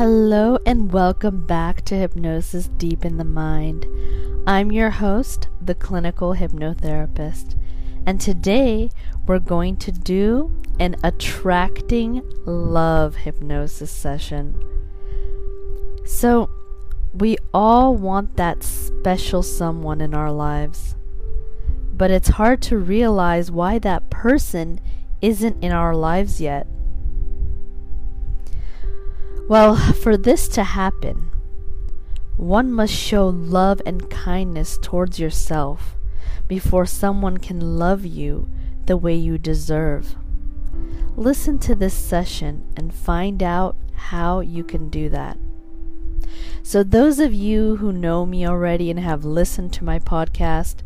Hello and welcome back to Hypnosis Deep in the Mind. I'm your host, the clinical hypnotherapist, and today we're going to do an attracting love hypnosis session. So, we all want that special someone in our lives, but it's hard to realize why that person isn't in our lives yet. Well, for this to happen, one must show love and kindness towards yourself before someone can love you the way you deserve. Listen to this session and find out how you can do that. So, those of you who know me already and have listened to my podcast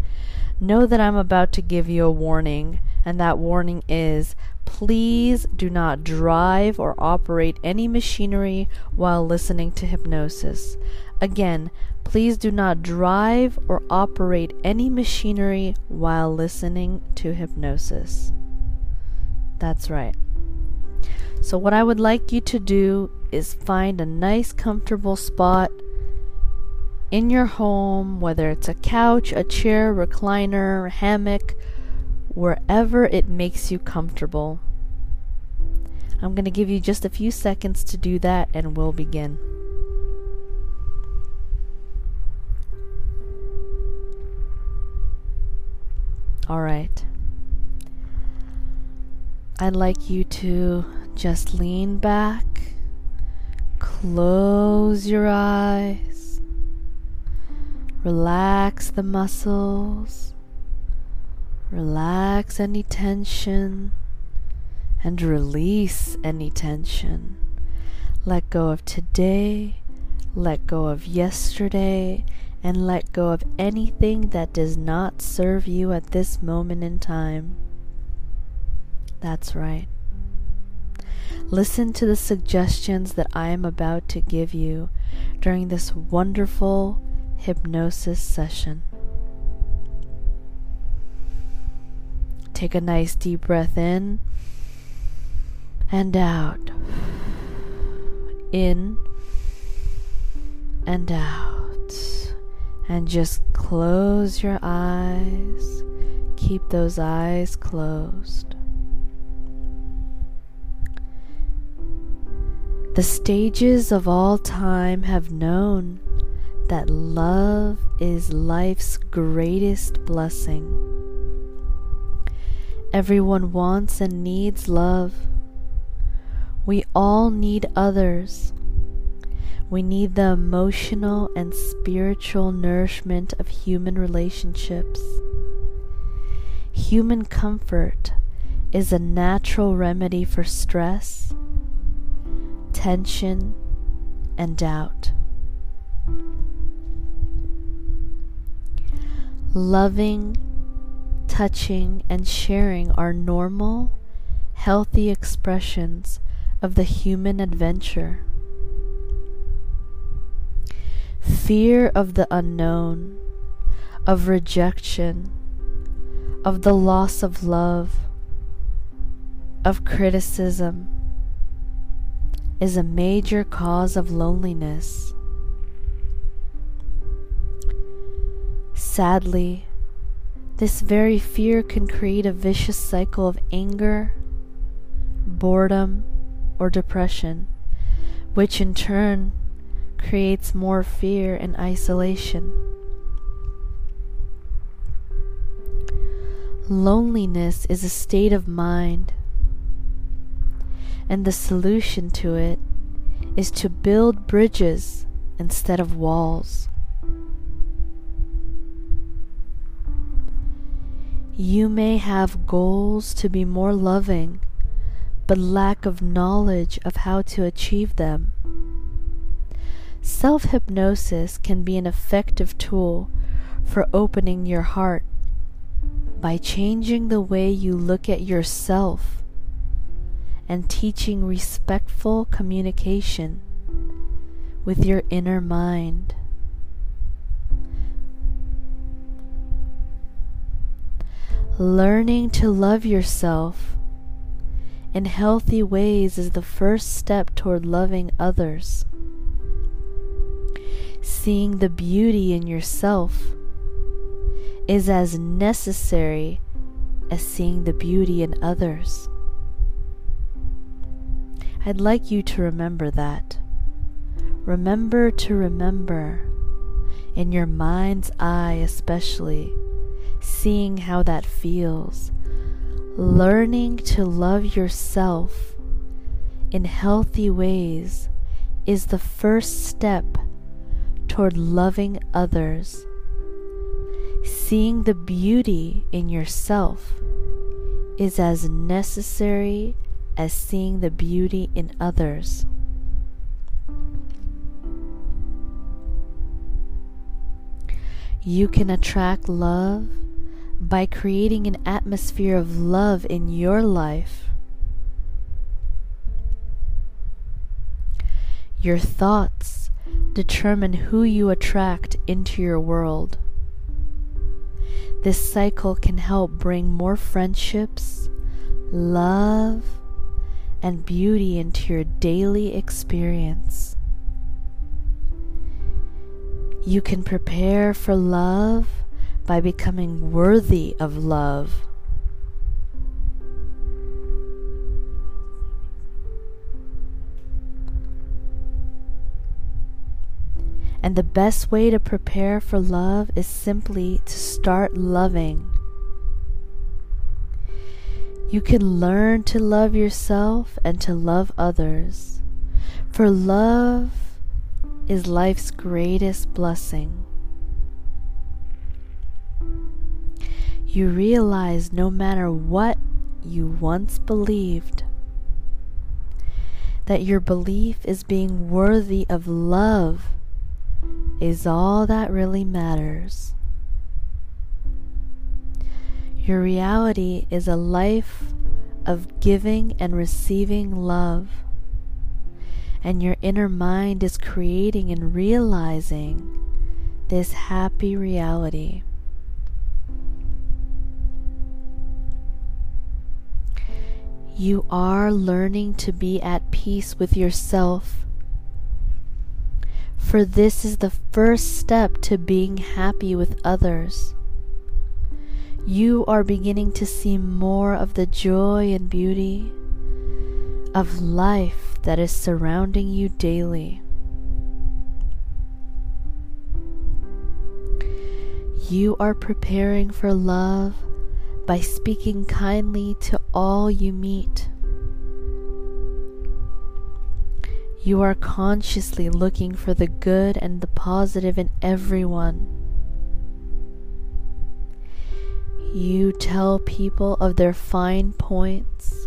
know that I'm about to give you a warning, and that warning is please do not drive or operate any machinery while listening to hypnosis. Again, please do not drive or operate any machinery while listening to hypnosis. That's right. So, what I would like you to do is find a nice, comfortable spot in your home, whether it's a couch, a chair, recliner, hammock, wherever it makes you comfortable. I'm going to give you just a few seconds to do that and we'll begin. All right. I'd like you to just lean back Close your eyes. Relax the muscles. Relax any tension and release any tension. Let go of today, let go of yesterday, and let go of anything that does not serve you at this moment in time. That's right. Listen to the suggestions that I am about to give you during this wonderful hypnosis session. Take a nice deep breath in and out. In and out. And just close your eyes. Keep those eyes closed. The stages of all time have known that love is life's greatest blessing. Everyone wants and needs love. We all need others. We need the emotional and spiritual nourishment of human relationships. Human comfort is a natural remedy for stress tension, and doubt. Loving, touching, and sharing are normal, healthy expressions of the human adventure. Fear of the unknown, of rejection, of the loss of love, of criticism, is a major cause of loneliness. Sadly, this very fear can create a vicious cycle of anger, boredom, or depression, which in turn creates more fear and isolation. Loneliness is a state of mind and the solution to it is to build bridges instead of walls. You may have goals to be more loving, but lack of knowledge of how to achieve them. Self hypnosis can be an effective tool for opening your heart by changing the way you look at yourself and teaching respectful communication with your inner mind. Learning to love yourself in healthy ways is the first step toward loving others. seeing the beauty in yourself is as necessary as seeing the beauty in others. I'd like you to remember that. Remember to remember, in your mind's eye especially, seeing how that feels, learning to love yourself in healthy ways is the first step toward loving others. Seeing the beauty in yourself is as necessary as seeing the beauty in others. You can attract love by creating an atmosphere of love in your life. Your thoughts determine who you attract into your world. This cycle can help bring more friendships, love, and beauty into your daily experience. You can prepare for love by becoming worthy of love. And the best way to prepare for love is simply to start loving. You can learn to love yourself and to love others. For love is life's greatest blessing. You realize no matter what you once believed, that your belief is being worthy of love is all that really matters. Your reality is a life of giving and receiving love. And your inner mind is creating and realizing this happy reality. You are learning to be at peace with yourself for this is the first step to being happy with others. You are beginning to see more of the joy and beauty of life that is surrounding you daily. You are preparing for love by speaking kindly to all you meet. You are consciously looking for the good and the positive in everyone. You tell people of their fine points,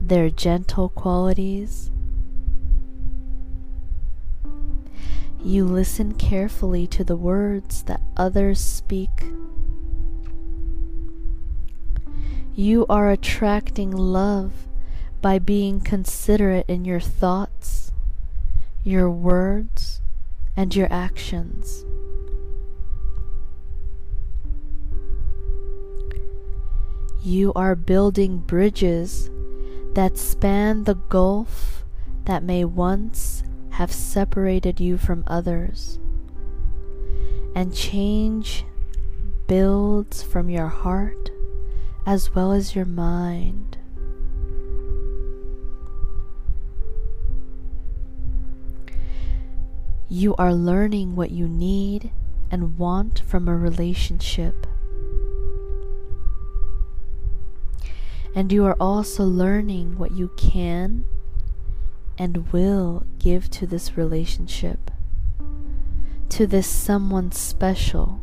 their gentle qualities. You listen carefully to the words that others speak. You are attracting love by being considerate in your thoughts, your words, and your actions. You are building bridges that span the gulf that may once have separated you from others. And change builds from your heart as well as your mind. You are learning what you need and want from a relationship. And you are also learning what you can and will give to this relationship, to this someone special.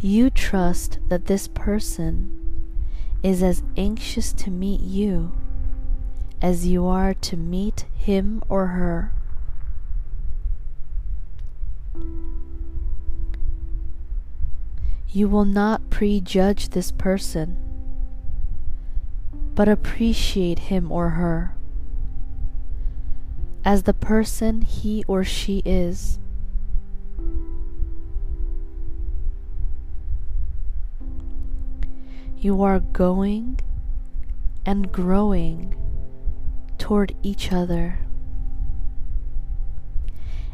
You trust that this person is as anxious to meet you as you are to meet him or her. You will not prejudge this person, but appreciate him or her as the person he or she is. You are going and growing toward each other.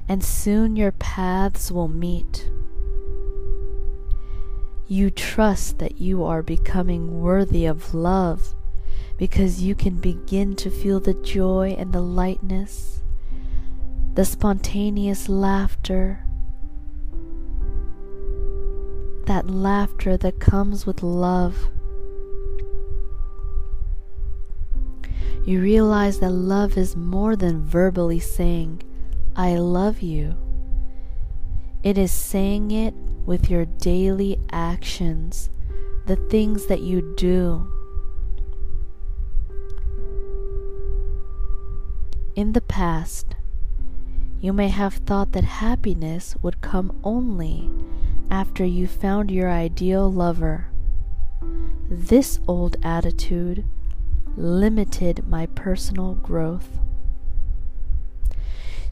and soon your paths will meet. You trust that you are becoming worthy of love because you can begin to feel the joy and the lightness, the spontaneous laughter, that laughter that comes with love. You realize that love is more than verbally saying, I love you. It is saying it with your daily actions, the things that you do. In the past, you may have thought that happiness would come only after you found your ideal lover. This old attitude limited my personal growth.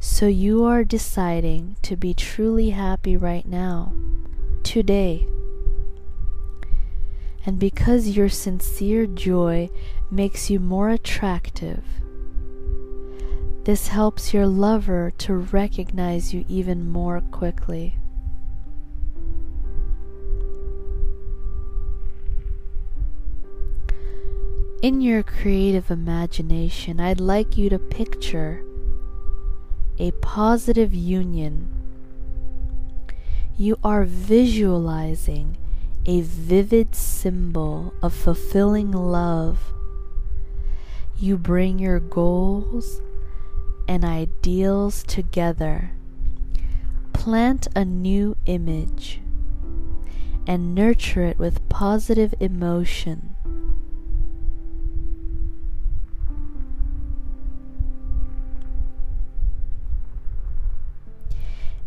So you are deciding to be truly happy right now, today. And because your sincere joy makes you more attractive, this helps your lover to recognize you even more quickly. In your creative imagination, I'd like you to picture a positive union. You are visualizing a vivid symbol of fulfilling love. You bring your goals and ideals together. Plant a new image and nurture it with positive emotion.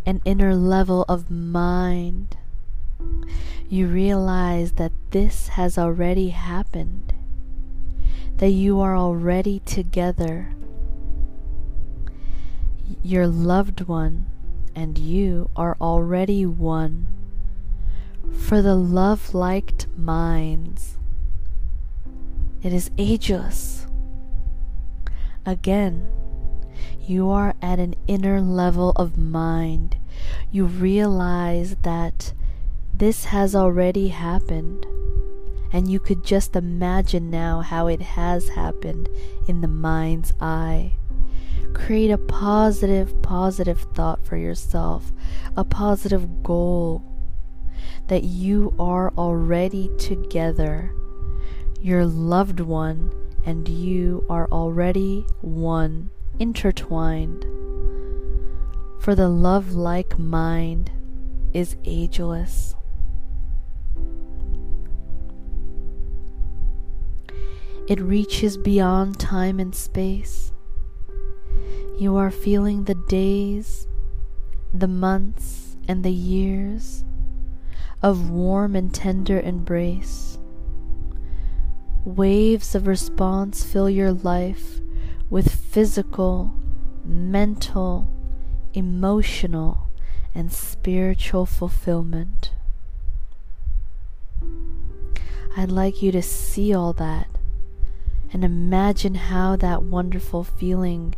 An inner level of mind. You realize that this has already happened, that you are already together your loved one and you are already one. For the love liked minds, it is ageless. Again, you are at an inner level of mind. You realize that this has already happened, and you could just imagine now how it has happened in the mind's eye. Create a positive, positive thought for yourself, a positive goal that you are already together. Your loved one and you are already one, intertwined. For the love like mind is ageless. It reaches beyond time and space. You are feeling the days, the months, and the years of warm and tender embrace. Waves of response fill your life with physical, mental, emotional, and spiritual fulfillment. I'd like you to see all that and imagine how that wonderful feeling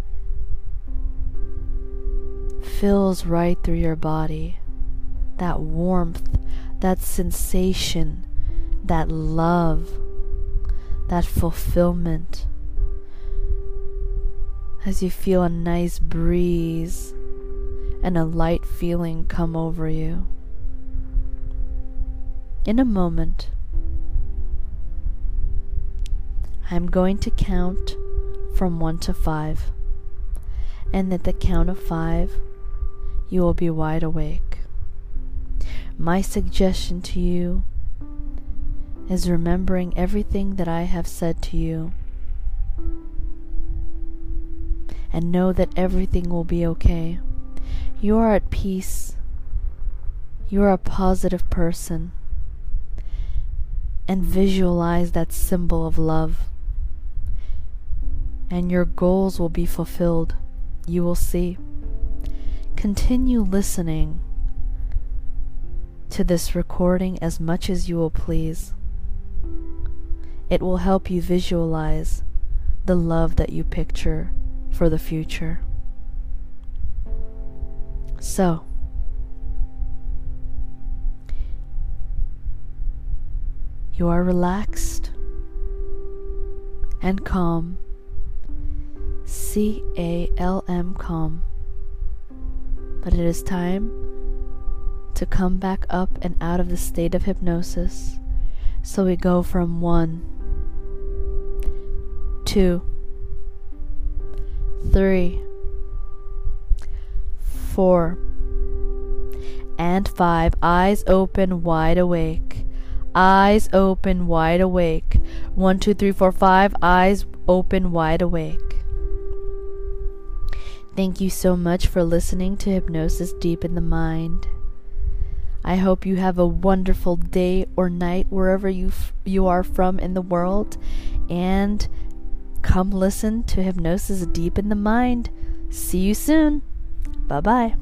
fills right through your body. That warmth, that sensation, that love, that fulfillment. As you feel a nice breeze and a light feeling come over you. In a moment, I'm going to count from 1 to 5. And at the count of 5, you will be wide awake. My suggestion to you is remembering everything that I have said to you and know that everything will be okay. You are at peace. You are a positive person. And visualize that symbol of love. And your goals will be fulfilled. You will see continue listening to this recording as much as you will please. It will help you visualize the love that you picture for the future. So, you are relaxed and calm. C A L M calm. But it is time to come back up and out of the state of hypnosis. So we go from one, two, three, four, and five. Eyes open, wide awake. Eyes open, wide awake. One, two, three, four, five. Eyes open, wide awake. Thank you so much for listening to Hypnosis Deep in the Mind. I hope you have a wonderful day or night wherever you f- you are from in the world and come listen to Hypnosis Deep in the Mind. See you soon. Bye-bye.